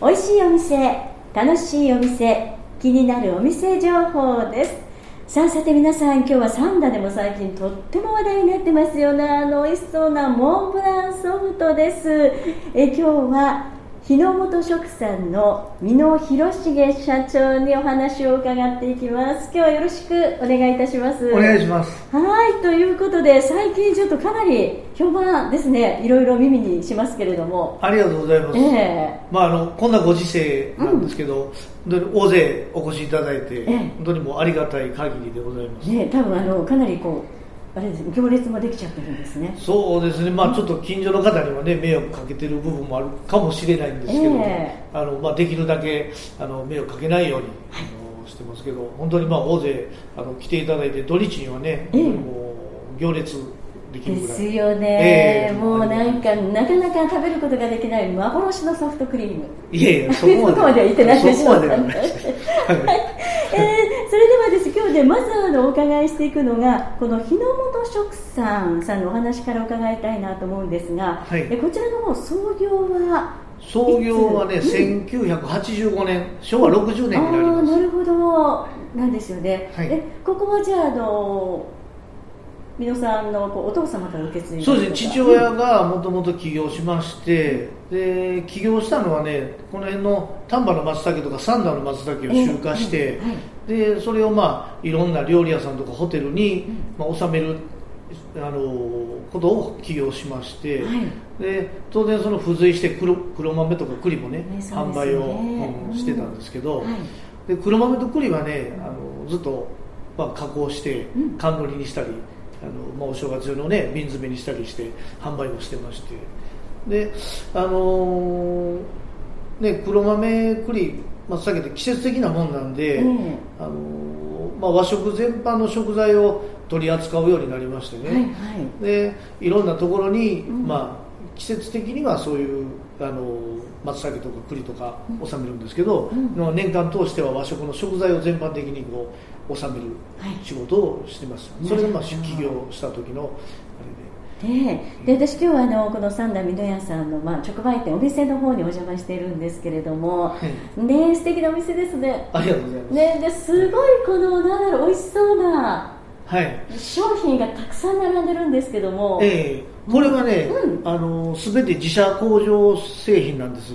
美味しいお店楽しいお店気になるお店情報です。さあさて皆さん今日はサンダでも最近とっても話題になってますよねあの美味しそうなモンブランソフトです。え今日は日の本食産の美濃博重社長にお話を伺っていきます。今日はよろしくお願いいたします。お願いします。はいということで最近ちょっとかなり評判ですね。いろいろ耳にしますけれども。ありがとうございます、えまあ、あのこんなご時世なんですけど、本当に大勢お越しいただいて、ええ。本当にもうありがたい限りでございます、ね多分あのかなりこうあれです行列もできちゃってるんですね。そうですね、まあ、ちょっと近所の方にはね迷惑かけてる部分もあるかもしれないんですけど、えあのまあ、できるだけあの迷惑かけないように、あのしてますけど本当にまあ大勢あの来ていただいて土日にはね、ええ本当にもう行列ですよね、ええ。もうなんかなかなか食べることができない幻のソフトクリーム。いやいやそこまで。は言ってないでしょそこまではないです。はい。えーそれではです。今日でまずあのお伺いしていくのがこの日の本食産さんのお話から伺いたいなと思うんですが、はい。えこちらの方創業は創業はね、いつ1985年昭和60年になりああますなるほど。なんですよね、はい。えここはじゃああの美濃さんのこうお父様から受け継いだそうですね。父親がもともと起業しましてで起業したのはねこの辺の丹波の松茸とか三段の松茸を集荷して、ええはい。でそれをまあいろんな料理屋さんとかホテルに、まあ、収めるあのことを起業しまして、はい。で当然その付随して黒黒豆とか栗もねね。販売を、うんうん。してたんですけど、はい。で黒豆と栗はねあのずっと、まあ、加工してうん。甘露煮にしたり、あのまあ、お正月用のね瓶詰めにしたりして販売もしてまして。であのーね黒豆栗まあ、さっき言った季節的なもんなんで、ええ。あのーまあ、和食全般の食材を取り扱うようになりましてね、はいはい。でいろんなところに、うん。まあ、季節的にはそういうあの松茸とか栗とか収めるんですけど、うん。まあ年間通しては和食の食材を全般的にこう収めるはい。仕事をしてます、それがまあ起業した時のねえで私今日はあのこの三田美濃屋さんの、まあ、直売店お店の方にお邪魔しているんですけれども、あれで、ねえ素敵なお店ですね。ありがとうございます、ねえですごいこのなんだろう美味しそうなはい。商品がたくさん並んでるんですけども、ええ。これはね、うん。あの全て自社工場製品なんです。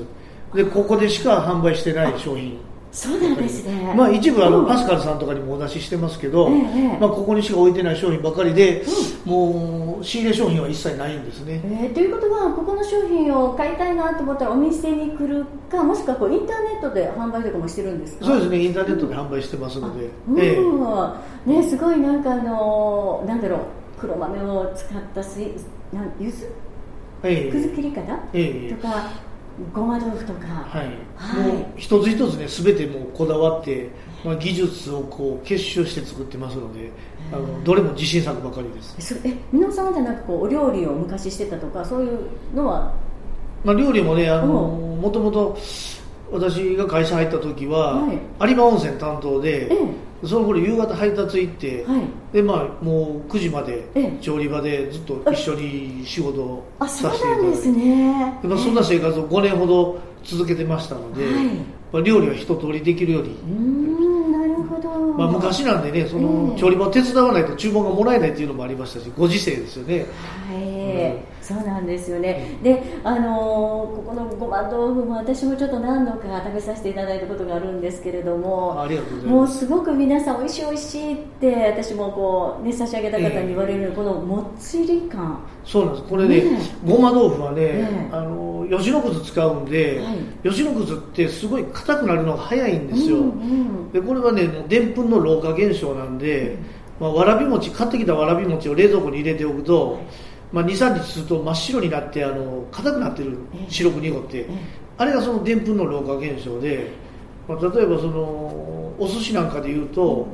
でここでしか販売してない商品そうなんですね。まあ、一部あの、うんパスカルさんとかにもお出ししてますけど、ええまあ、ここにしか置いてない商品ばかりで、もう仕入れ商品は一切ないんですね、えーということはここの商品を買いたいなと思ったらお店に来るかもしくはこうインターネットで販売とかもしてるんですか？そうですね。インターネットで販売してますので、うん。ええね、すごいなんかあのなんだろう黒豆を使ったスイなん柚子？ええ。くず切り方、ええ。とかごま豆腐とか、はい。はい。もう一つ一つね全てもうこだわって、まあ、技術をこう結集して作ってますのであのどれも自信作ばかりです、え皆さんじゃなくこうお料理を昔してたとかそういうのは？まあ、料理もねあのう。んもともと私が会社入った時は、はい。有馬温泉担当で、えその頃夕方配達行って、えはい。でまあもう9時までええ。調理場でずっと一緒に仕事をさせていただいて。なんですね。でまあ、そんな生活を5年ほど続けてましたので、はい。まあ、料理は一通りできるように、うーんなるほど、まあ、昔なんでねそえのえ。調理場を手伝わないと注文がもらえないっていうのもありましたしご時世ですよねはい、そうなんですよね、であのーここのごま豆腐も私もちょっと何度か食べさせていただいたことがあるんですけれどもありがとうございます。もうすごく皆さん美味しい美味しいって私もこう、ね、差し上げた方に言われる、このもっちり感。そうなんです。これねね。ごま豆腐はね、ええあの吉野くず使うんで、はい。吉野くずってすごい硬くなるのが早いんですよ、うんうん。でこれはねでんぷんの老化現象なんで、まあ、わらび餅買ってきたわらび餅を冷蔵庫に入れておくと、まあ、23日すると真っ白になってあの硬くなってるええ。白く濁って、えあれがそのでんぷんの老化現象で、まあ、例えばそのお寿司なんかでいうと、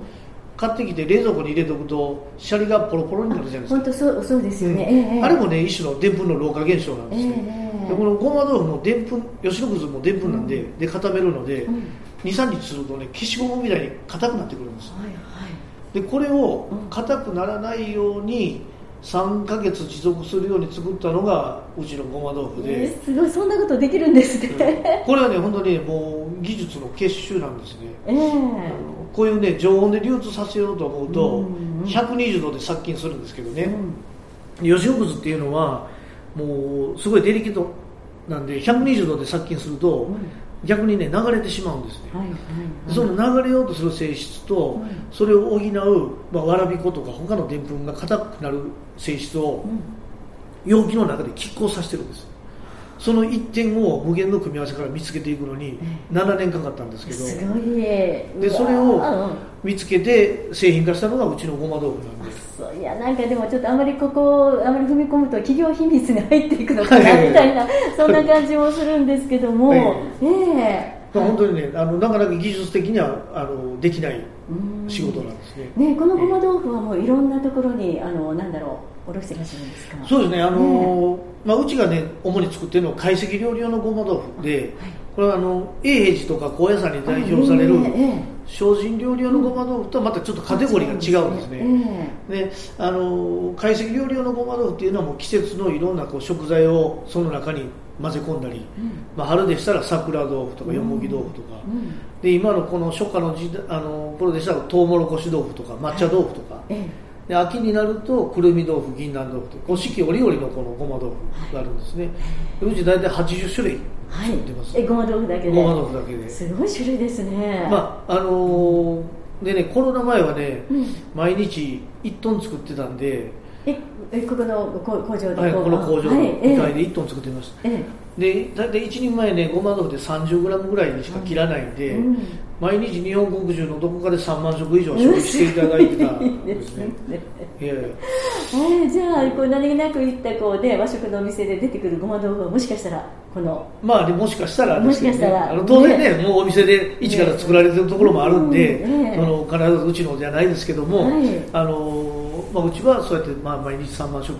買ってきて冷蔵庫に入れておくとシャリがポロポロになるじゃないですか。本当そうそうですよね、うん。ええあれもね一種のでんぷんの老化現象なんえですね、えでこのごま豆腐もでんぷん吉野くずもでんぷんなんで、で固めるので、うん。23日するとね消しゴムみたいに硬くなってくるんです。はいはい。でこれをうん。硬くならないように3ヶ月持続するように作ったのがうちのごま豆腐で、えーすごいそんなことできるんですね、これはね本当にもう技術の結集なんですね。ええあのこういうね常温で流通させようと思うと、うん120度で殺菌するんですけどね、うん。吉岡っていうのはもうすごいデリケートなんで120度で殺菌すると、うん逆にね流れてしまうんですね、はいはいその流れようとする性質と、うんそれを補う、まあ、わらび粉とか他のでんぷんが硬くなる性質をうん。容器の中で拮抗させてるんですその一点を無限の組み合わせから見つけていくのに7年かかったんですけど。すごいででそれを見つけて製品化したのがうちのごま豆腐なんでそう。いやなんかでもちょっとあまりここあまり踏み込むと企業秘密に入っていくのかなみたいなそんな感じもするんですけども、は いええ。まあ本当にねあのなかなか技術的にはあのできないうん仕事なんですね。ねこのごま豆腐はもういろんなところにあのなんだろうおろしてらっしゃるんですか？そうですねあの、まあ、うちがね主に作ってるのは懐石料理用のごま豆腐でこれはあの永平寺とか高野山に代表されるええ精進料理用のごま豆腐とはまたちょっとカテゴリーが違うんですね、であの懐石料理用のごま豆腐っていうのはもう季節のいろんなこう食材をその中に混ぜ込んだり、まあ、春でしたら桜豆腐とかよもぎ豆腐とか、うん。うんで今のこの初夏の時代あの頃でしたらとうもろこし豆腐とか抹茶豆腐とか、えで秋になるとくるみ豆腐銀杏豆腐とこう四季折々のこのごま豆腐があるんですね、でうち大体80種類はい。えごま豆腐だけで？ごま豆腐だけで。すごい種類ですね。まああのーでねコロナ前はね、うん。毎日1トン作ってたんで、ええここのこ工場ではい、この工場のはいえ2階で1トン作ってました、えで大体1人前ねごま豆腐で 30g ぐらいにしか切らないんで、えうん。毎日日本国中のどこかで3万食以上消費していただいてた。ん でですすね。ねいやいやえーじゃあこう何気なく行ったこうで和食のお店で出てくるごま豆腐はもしかしたらこのまあでもしかしたらですけどもしかしたらあの当然ねね。もうお店で一から作られてるところもあるんで、うんええ。あの必ずうちのじゃないですけども、はい。あのまあ、うちはそうやって、まあ、毎日3万食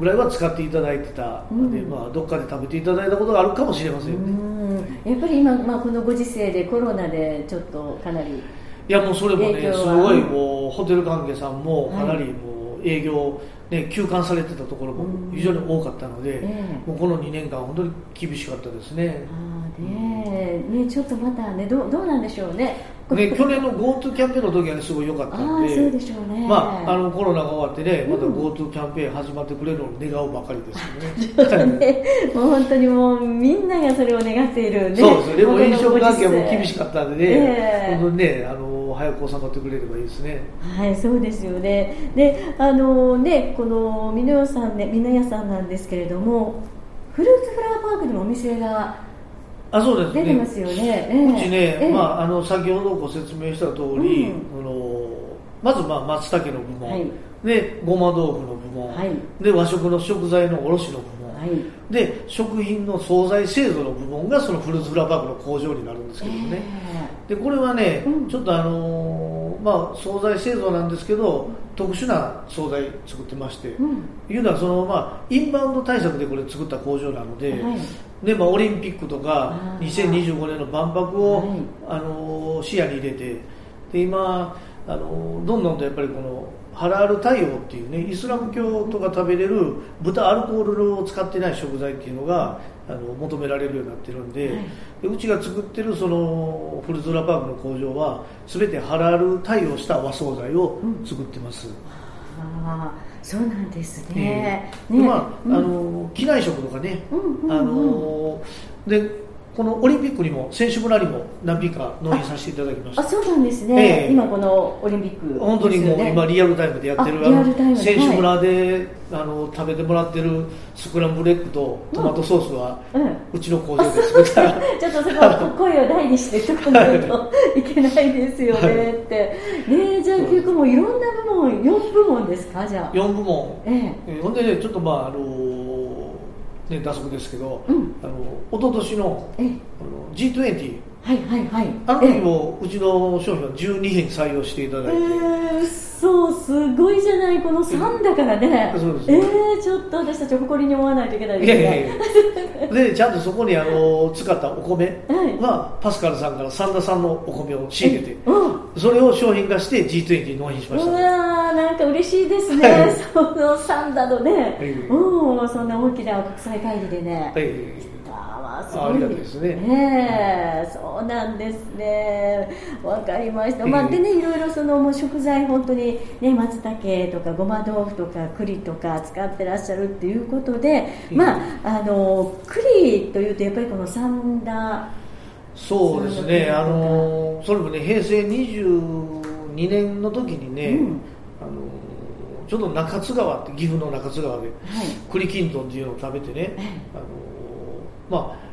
ぐらいは使っていただいてたので、うん。まあ、どっかで食べていただいたことがあるかもしれませんよね、うん。やっぱり今、まあ、このご時世でコロナでちょっとかなりいやもうそれもねすごいもうホテル関係さんもかなりはい。もう営業、ね、休館されてたところも非常に多かったので、ええ。もうこの2年間本当に厳しかったですね。ねえねちょっとまたねどうどうなんでしょうね。ね去年の GoTo キャンペーンの時はねすごい良かったあんであそうでしょうね。まあ、あのコロナが終わってね、またうん GoTo キャンペーン始まってくれるのを願うばかりですよね。ね。もう本当にもうみんながそれを願っているね。そうですよ。でも飲食関係も厳しかったんでね、ええ。本当にね、あの早く収まってくれればいいですね。はい、そうですよね。で、あのね、この美濃屋さんね、美濃屋さんなんですけれども、フルーツフラワーパークにもお店があ、そうですね。出てますよね。ええうちね、ええまあ、あの先ほどご説明した通り、うんあのまずまあ松茸の部門、はいでごま豆腐の部門、はいで和食の食材の卸の部門、はい。で食品の惣菜製造の部門がそのフルーツフラワーパークの工場になるんですけどもね。でこれはね、うん。ちょっとあのーまあ惣菜製造なんですけど特殊な惣菜作ってまして、ええうん。いうのはその、まあ、インバウンド対策でこれ作った工場なので,、はい。でまあ、オリンピックとかあー。2025年の万博を、はい。あのー視野に入れてで今、あのーどんどんとやっぱりこのハラール対応っていうねイスラム教徒が食べれる豚アルコールを使ってない食材っていうのがあの求められるようになってるんで,、はい。でうちが作ってるそのフルズラパークの工場は全てハラール対応した和惣菜を作ってます。ああ、そうなんですね。でまあ、うん。あの機内食とかね、うんうんうん。あのでこのオリンピックにも選手村にも何品か納品させていただきましたあ、そうなんですね。ええ今このオリンピックね、本当にもう今リアルタイムでやってる選手村で、あの食べてもらってるスクランブルエッグとトマトソースは、うん。うちの工場で作った ちょっとそこは声を大にして言っとかないといけないですよねって。ねえじゃあ結構もういろんな部門、4部門ですか、じゃあ。4部門、ええ。えーほんでねちょっとまああのね打足ですけど、うんあの一昨年のええ。あの G20 はいはいはい。あの時もうちの商品は12品採用していただいて、えー、そうすごいじゃないこの3だからね、そうですえー、ちょっと私たち誇りに思わないといけない。ですねいやいやいや。でちゃんとそこにあの使ったお米はパスカルさんから三田さんのお米を仕入れてうん。それを商品化して G20 に納品しましうわた、ーなんか嬉しいですね、はい そのサンダのね、い。うん、そんな大きな国際会議でね、はいあーまあすごいですね。ねえそうなんですね。わかりました、まあ、ええでねいろいろそのもう食材本当にね松茸とかごま豆腐とか栗とか使ってらっしゃるっていうことで、ええまああの栗というとやっぱりこの三田そうですね。あのそれもね平成22年の時にね、うん。あのちょうど中津川って岐阜の中津川ではい。栗きんとんっていうのを食べてね、え。あのまあ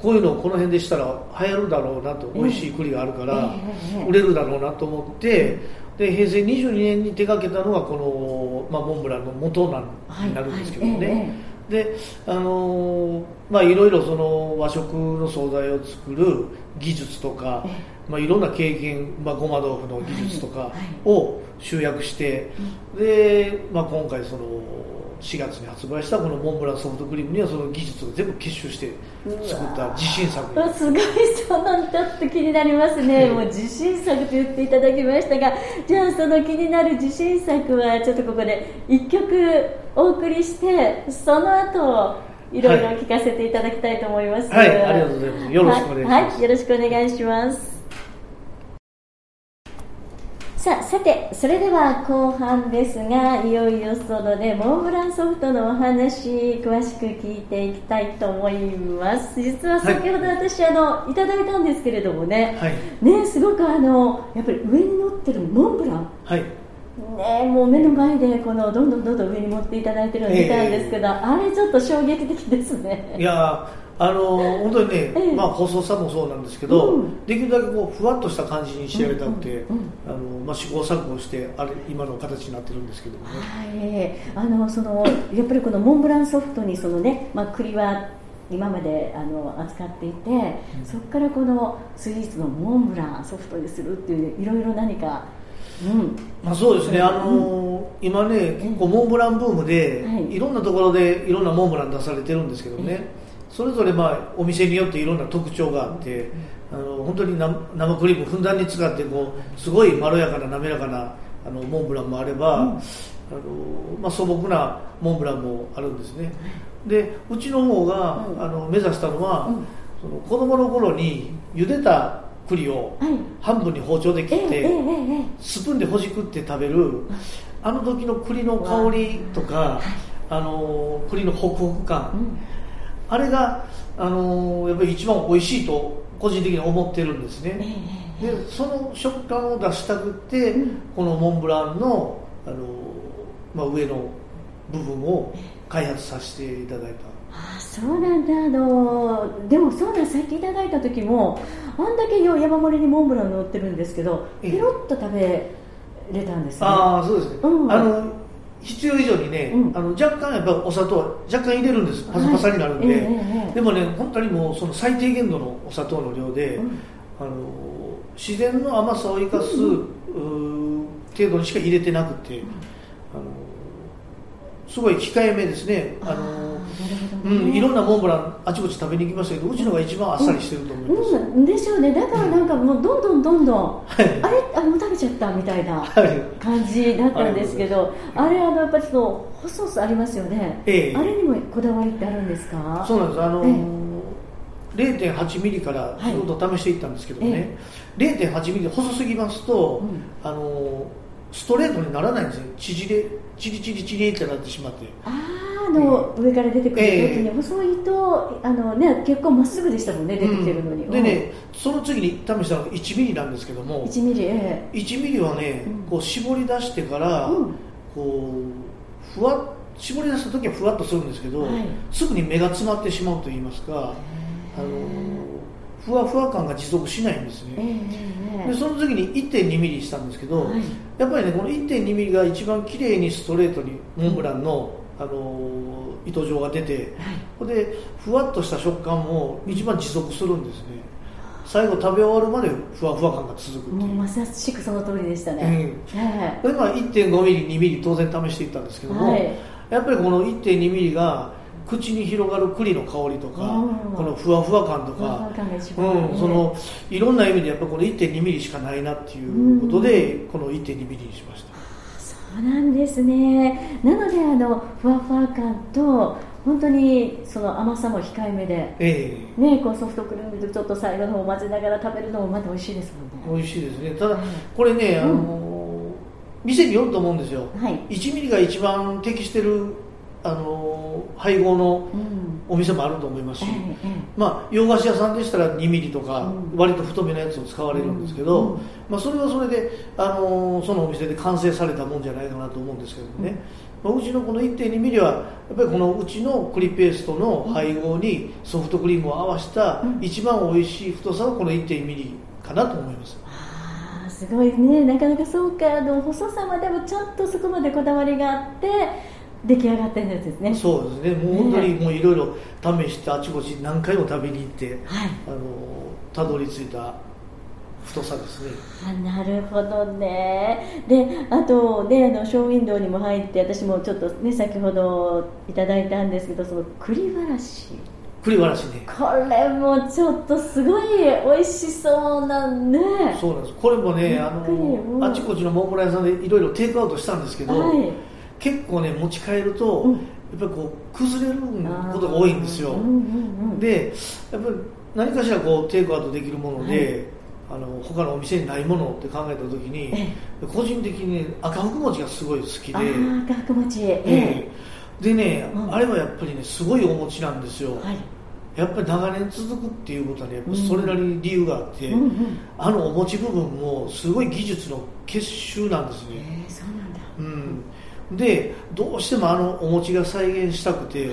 こういうのをこの辺でしたら流行るだろうなと美味しい栗があるからええ売れるだろうなと思ってで平成22年に手掛けたのがこの、まあ、モンブランの元なになるんですけどね、であのーまあいろいろその和食の惣菜を作る技術とか、えまあ、いろんな経験、まあ、ごま豆腐の技術とかを集約して、で、まあ、今回その4月に発売したこのモンブランソフトクリームにはその技術を全部結集して作った自信作あすごいそのちょっと気になりますね、もう自信作と言っていただきましたがじゃあその気になる自信作はちょっとここで1曲お送りしてその後いろいろ聞かせていただきたいと思います。はいありがとうございます。よろしくお願いします。はいはいよろしくお願いしますさあさてそれでは後半ですがいよいよそのねモンブランソフトのお話詳しく聞いていきたいと思います。実は先ほど私、あのいただいたんですけれどもね、はい。ねすごくあのやっぱり上に乗ってるモンブラン。はい。ねもう目の前でこのどんどんどんどん上に持っていただいてるのを見たんですけど、あれちょっと衝撃的ですね。いやーあのー本当にね、ええまあ、細さもそうなんですけど、うん。できるだけこうふわっとした感じに仕上げたくて、うんうんうん。あのまあ、試行錯誤してあれ今の形になってるんですけども。ね、はい、あのそのやっぱりこのモンブランソフトにそのね、まあ、栗は今まであの扱っていて、そこからこのスイーツのモンブランソフトにするっていういろいろ何か、うん、まあ、そうですね、うん。あのー今ね結構モンブランブームで、はい。い、ろんなところでいろんなモンブラン出されてるんですけどね、それぞれまあお店によっていろんな特徴があって、あの本当にな生クリームふんだんに使ってこうすごいまろやかな滑らかなあのモンブランもあれば、うん。あのまあ、素朴なモンブランもあるんですね。でうちの方が、うん。あの目指したのは、うん。その子供の頃に茹でた栗をはい。半分に包丁で切って、スプーンでほじくって食べるあの時の栗の香りとかあの栗のホクホク感。うんあれがあのやっぱり一番美味しいと個人的に思ってるんですええねええ。でその食感を出したくってうん。このモンブランのあの、まあ、上の部分を開発させていただいた。ああそうなんだ。あのでもそうなんさっきいただいた時もあんだけよ山盛りにモンブラン乗ってるんですけどええ。ペロッと食べれたんですね。ああそうですね、うん。あの必要以上にね、うん。あの若干やっぱお砂糖は若干入れるんですパサパサになるんで、はいええええ。でもね本当にもうその最低限度のお砂糖の量で、うん。あの自然の甘さを生かす、うん。程度にしか入れてなくて、あのすごい控えめですね。あのうん、いろんなモンブランあちこち食べに行きましたけどうちのが一番あっさりしてると思います、うん、でしょうね。だからなんかもうどんどんどんどんはいあれあもう食べちゃったみたいなはい。感じだったんですけどあれあのやっぱりその細さありますよね、ええ。あれにもこだわりってあるんですか？そうなんです。あの、え0.8ミリからずっと試していったんですけどね、0.8ミリで細すぎますと、うん。あのストレートにならないんですよ。縮れチリチリチリってなってしまって。あーあの、上から出てくる時に、ええ細いとあの、ね、結構まっすぐでしたもんね出てきてるのに、うん。でねその次に試したのが1ミリなんですけども。1ミリえ1ミリはね、うん。こう絞り出してから、うん。こうふわっ絞り出した時はふわっとするんですけど、はい。すぐに目が詰まってしまうといいますか、あのふわふわ感が持続しないんですええね、ええでその次に1.2ミリしたんですけど、はい。やっぱりねこの1.2ミリが一番綺麗にストレートにモンブランの、あの糸状が出てはい。でふわっとした食感も一番持続するんですね。最後食べ終わるまでふわふわ感が続くもうまさしくその通りでしたね、えでまあ1.5ミリ2ミリ当然試していったんですけども、はい。やっぱりこの1.2ミリが口に広がる栗の香りとか、うん。このふわふわ感とか、うん、そのいろんな意味でやっぱこの1.2ミリしかないなっていうことで、この1.2ミリにしました。そうなんですね。なのであのふわふわ感と本当にその甘さも控えめでええ。ねこうソフトクリームとちょっと最後の方を混ぜながら食べるのもまた美味しいですもんね。美味しいですね。ただこれね、あの店によると思うんですよ、はい。1ミリが一番適してる、あの配合のうん。お店もあると思いますし、まあ、洋菓子屋さんでしたら2ミリとか、うん。割と太めのやつを使われるんですけど、まあ、それはそれで、あのーそのお店で完成されたもんじゃないかなと思うんですけどもね、まあ、うちのこの1.2ミリはやっぱりこのうちの栗ペーストの配合にソフトクリームを合わせたうん。一番美味しい太さがこの1.2ミリかなと思います。すごいね。なかなかそうか。あの細さまでもちゃんとそこまでこだわりがあって出来上がってるんですね。そうですね。もう本当にもういろいろ試してあちこち何回も食べに行って、はい。あのーたどり着いた太さですね。あなるほどね。であとねあのショーウィンドウにも入って私もちょっとね先ほどいただいたんですけどその栗わらし。栗わらしね。これもちょっとすごい美味しそうなんねそうなんです。これもねあのあちこちのモンブラン屋さんでいろいろテイクアウトしたんですけど、はい結構ね持ち帰ると、うん。やっぱりこう崩れることが多いんですよ、うんうんうんでやっぱり何かしらこうテイクアウトできるもので、あの他のお店にないものって考えた時にえ個人的に、ね、赤福餅がすごい好きで、ああガク餅。えええ。でね、うん。あれはやっぱりねすごいお餅なんですよ、えはい。やっぱり長年続くっていうことはねやっぱそれなりに理由があって、うんうんあのお餅部分もすごい技術の結集なんですね、ええそうなんだ。うん、でどうしてもあのお餅が再現したくて、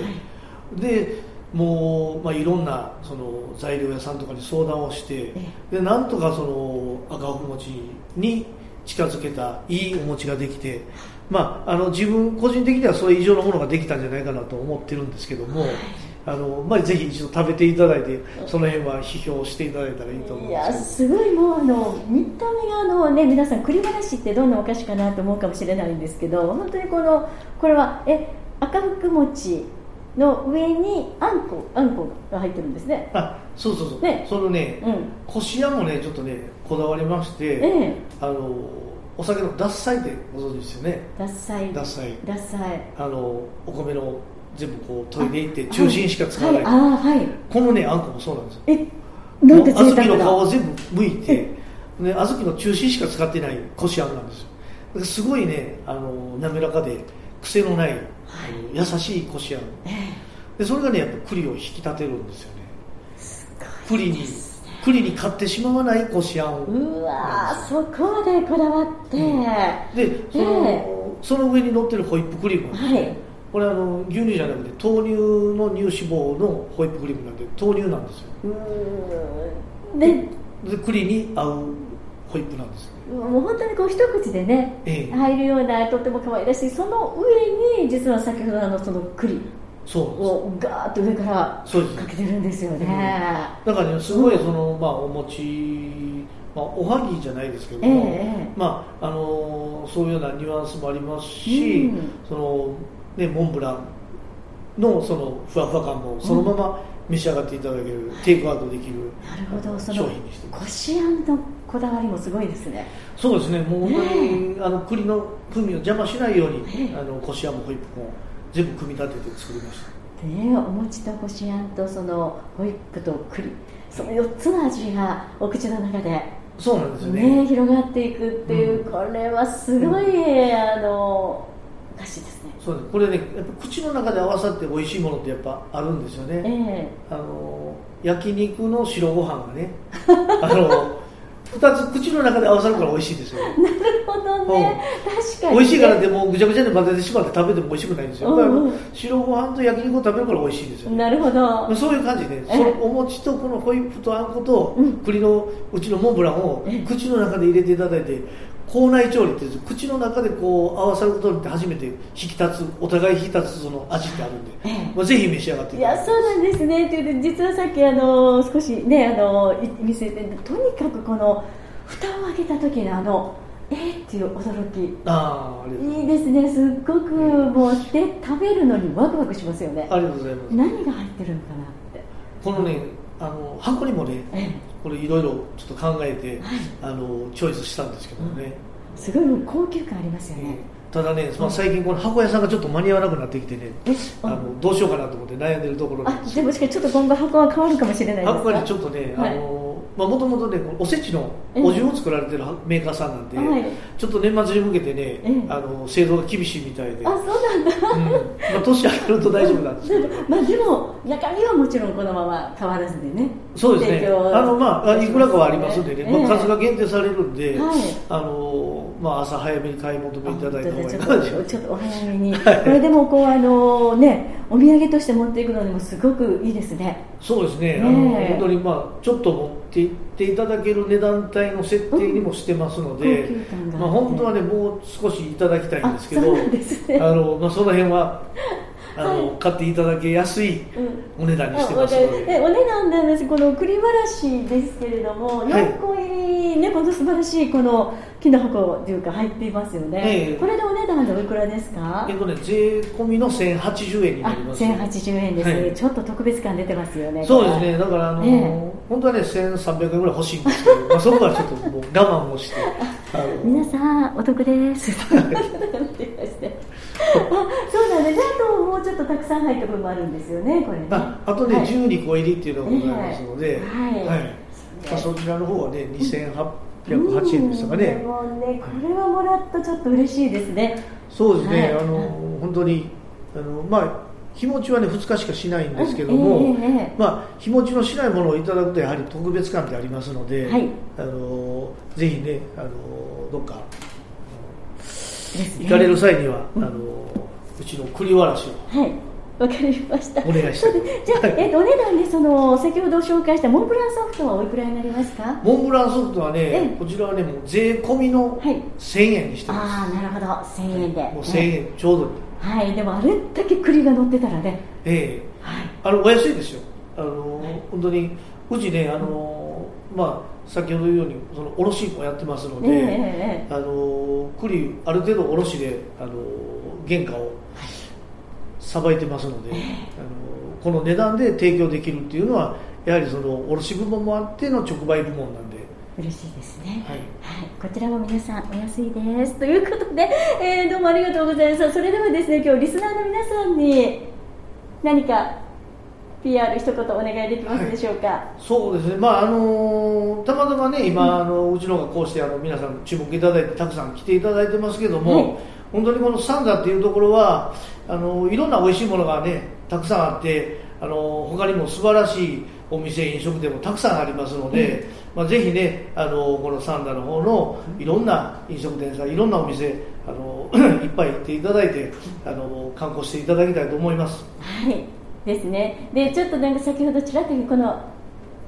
でもう、まあ、いろんなその材料屋さんとかに相談をしてえでなんとかその赤福餅に近づけたいいお餅ができて、まあ、あの自分個人的にはそれ以上のものができたんじゃないかなと思ってるんですけども、あのまあ、ぜひ一度食べていただいてその辺は批評していただいたらいいと思うんいやですけど。すごいもうあの見た目があのね皆さん栗話ってどんなお菓子かなと思うかもしれないんですけど本当にこのこれはえ赤福餅の上にあんこあんこが入ってるんですね。あそうそうそう、ね。そのね、うん。こしあんもねちょっとねこだわりまして、ええ。あのお酒の獺祭ってご存知ですよね。獺祭。獺祭。獺祭。あのお米の全部こう研いでいって中心しか使わない、はい、このねあんこもそうなんですよ。えなんて小豆の皮を全部剥いて、ね、小豆の中心しか使ってないこしあんなんですよ。だからすごいねあの滑らかで癖のない、あの優しいこしあん。えでそれがねやっぱ栗を引き立てるんですよね。栗に栗に買ってしまわないこしあん。をうわーそこまでこだわって、でその,、えその上に乗ってるホイップクリームはいこれあの牛乳じゃなくて豆乳の乳脂肪のホイップクリームなんで豆乳なんですよ。うーん。でで栗に合うホイップなんですよ。もう本当にこう一口でね、ええ。入るようなとっても可愛らしい。その上に実は先ほどのその栗そうをガーッと上からかけてるんですよね、だからねすごいその、まあ、お餅、まあ、おはぎじゃないですけどええも、ええ。まああのそういうようなニュアンスもありますし、うん。そのね、モンブランのそのふわふわ感もそのまま召し上がっていただける、テイクアウトできるなるほど。そ商の品にしてこしあんのこだわりもすごいですね。そうですね。もう本当に、あの栗の風味を邪魔しないように、ええ。あのこしあんもホイップも全部組み立てて作りました。ねお餅とこしあんとそのホイップと栗。その4つの味がお口の中でそうなんですよね。ね広がっていくっていう、うん。これはすごい、あのお菓子ですね。そうです。これねやっぱ口の中で合わさって美味しいものってやっぱあるんですよね、えあの焼肉の白ご飯がね あの2つ口の中で合わさるから美味しいですよ。えなるほどね、確かに、美味しいからってもうぐちゃぐちゃに混ぜてしまって食べても美味しくないんですよ、うん。うん白ご飯と焼肉を食べるから美味しいんですよ、なるほど。まあそういう感じで、えそのお餅とこのホイップとあんことうん。栗のうちのモンブランをえ。口の中で入れていただいて口内調理って口の中でこう合わさることによって初めて引き立つお互い引き立つその味ってあるんで、ええ。まあ、ぜひ召し上がってい。やそうなんですね。という実はさっきあの少しねあのい見せてとにかくこの蓋を開けた時のあのえー、っていう驚き。ああいいですね。すっごくもうで食べるのにワクワクしますよね。ありがとうございます。何が入ってるのかなって。このねあの箱にもねえこれいろいろちょっと考えて、はい。あのチョイスしたんですけどね、えすごい高級感ありますよね、ただね、まあ、最近この箱屋さんがちょっと間に合わなくなってきてねえあのどうしようかなと思って悩んでるところなんですあでもしかしちょっと今後箱は変わるかもしれないですか？箱屋にちょっとね、はい。あのまあ、もともとね、おせちのお重を作られてるメーカーさんなんで、はいちょっと年末に向けてね、ええ。あの製造が厳しいみたいで、あそうなんだ。うん。まあ、年明けると大丈夫なんですけど、まあでも中身はもちろんこのまま変わらずでねそうですね、あのまあ、いくらかはありますんでね、ええ。まあ、数が限定されるんで、はい。あのまあ、朝早めに買い求めいただいた方がいいちょかなっとちょっとお早めに、はい。これでもこうあのねお土産として持っていくのにもすごくいいですね。そうですね、ねえ。あの本当に、まあ、ちょっと持って行っていただける値段帯の設定にもしてますので、高級感があって。まあ、本当はね、もう少しいただきたいんですけど、あね。あのまあ、その辺はあの、はい。買っていただけやすいうん。お値段にしてあますので。でお値段なんです。この栗わらしですけれども、い。4個入りねこの素晴らしいこの木の箱というか入っていますよね、ええ。これでお値段でおいくらですか？えっとね、税込みの1080円になあります。1080円です、はい。ちょっと特別感出てますよねそうですね、だからあの、ええ。本当はね、1300円ぐらい欲しいんですけど、まあ、そこはちょっともう我慢をして、皆さんお得です。そうなんですあともうちょっとたくさん入った分もあるんですよねこれね。ああとね、はい。12個入りっていうのがございますので、はい。はいまあ、そちらの方はね、2808円でしたかね。もねこれはもらったちょっと嬉しいですね。そうですね、はい。あの本当にあの、まあ、日持ちはね、2日しかしないんですけども、ええええ。まあ、日持ちのしないものをいただくと、やはり特別感ってありますので、はい。あのぜひね、あのどっか行かれる際には、うん。あのうちの栗わらしを。はいわかりました。お願いします。じゃあ、はいえっとお値段でその先ほど紹介したモンブランソフトはおいくらになりますか？モンブランソフトはねえ、こちらはね、もう税込みのはい。1000円にしてます。ああなるほど。1000円で、もう1000円ちょうど。に。はい。でもあれだけ栗が乗ってたらね。ええ。はい。あのお安いですよ。あの、本当にうちね、あのまあ先ほど言うようにその卸もやってますので、あの栗ある程度卸であの原価をさばいてますので、あのこの値段で提供できるっていうのはやはりその卸部門もあっての直売部門なんで。嬉しいですね。はい。こちらも皆さんお安いです。ということで、えーどうもありがとうございます。それではですね今日リスナーの皆さんに何か PR 一言お願いできますでしょうか、そうですね、まああのたまたまね、今、あのうちのがこうしてあの皆さん注目いただいて、たくさん来ていただいてますけども、はい本当にこのサンダっていうところは、あのいろんな美味しいものがね、たくさんあって、あの他にも素晴らしいお店、飲食店もたくさんありますので、まあ、ぜひね、あのこのサンダの方のいろんな飲食店さん、いろんなお店、あの いっぱい行っていただいてあの、観光していただきたいと思います。はい。ですね。でちょっとなんか先ほどちらっとこの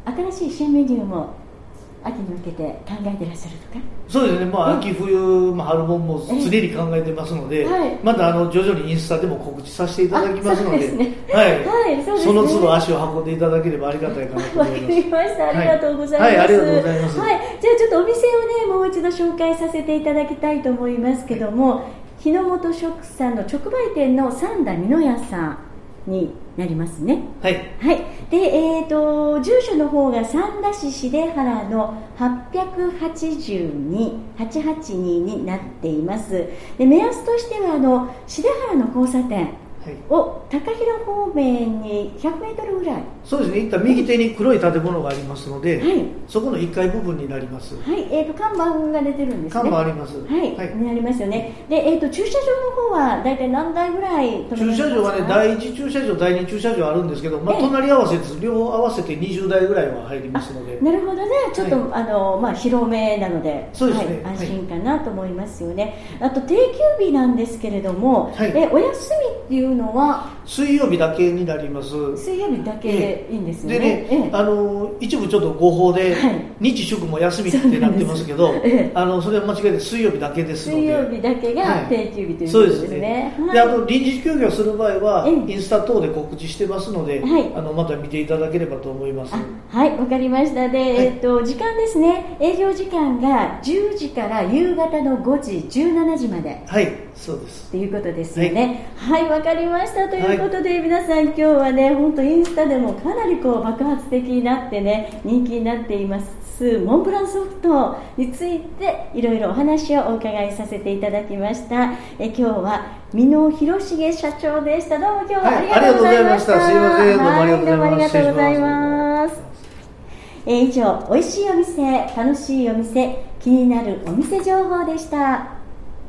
新しい新メニューも秋に向けて考えてらっしゃるとか？そうですね、まあ、うん。秋冬、まあ、春本も常に考えてますので、はい。またあの徐々にインスタでも告知させていただきますので、はい、はいそうですね。その都度足を運んでいただければありがたいかなとわ思います。かりました。ありがとうございます。はいはいありがとうございます。はい、じゃあちょっとお店をねもう一度紹介させていただきたいと思いますけども、日の本食さんの直売店の三田美濃屋さんになりますね。はい、はい。で、えっ、と住所の方が三田市重原の882 882になっています。で目安としてはあの重原の交差点はい、を高広方面に100メートルぐらい。そうですね、一旦右手に黒い建物がありますので、はい。そこの1階部分になります。はい、えー、と看板が出てるんですね。看板あります。はい、にありますよね。で、えっ、と駐車場の方は大体何台ぐらい駐車場はね、第1駐車場、第2駐車場あるんですけど、まあ、ええ。隣り合わせです、両方合わせて20台ぐらいは入りますので、なるほどね、ちょっと、はあのまあ広めなので、そうですね。はい、はい。安心かなと思いますよね。あと定休日なんですけれども、はい。えお休みっていうのは水曜日だけになります。水曜日だけでいいんですよね、でね、ええ。あの一部ちょっと誤報で、はい。日祝も休みってなってますけどええ。あのそれは間違いで水曜日だけですので。水曜日だけがはい。定休日というそうでことですすね。ね、はい。であの臨時休業する場合は、ええ。インスタ等で告知してますので、はい。あのまた見ていただければと思います。あはい、わかりました。で、えっと、時間ですね。営業時間が10時から夕方の5時、17時まで。はいそうです。ということですよね。はい、わ、かりました。ということで、皆さん今日はね、本当インスタでもかなりこう爆発的になってね、人気になっています。モンブランソフトについていろいろお話をお伺いさせていただきました。え今日は箕野広重社長でした。どうも今日はありがとうございました。はいありがとうございましたすいませんどうもありがとうございますえー以上、美味しいお店、楽しいお店、気になるお店情報でした。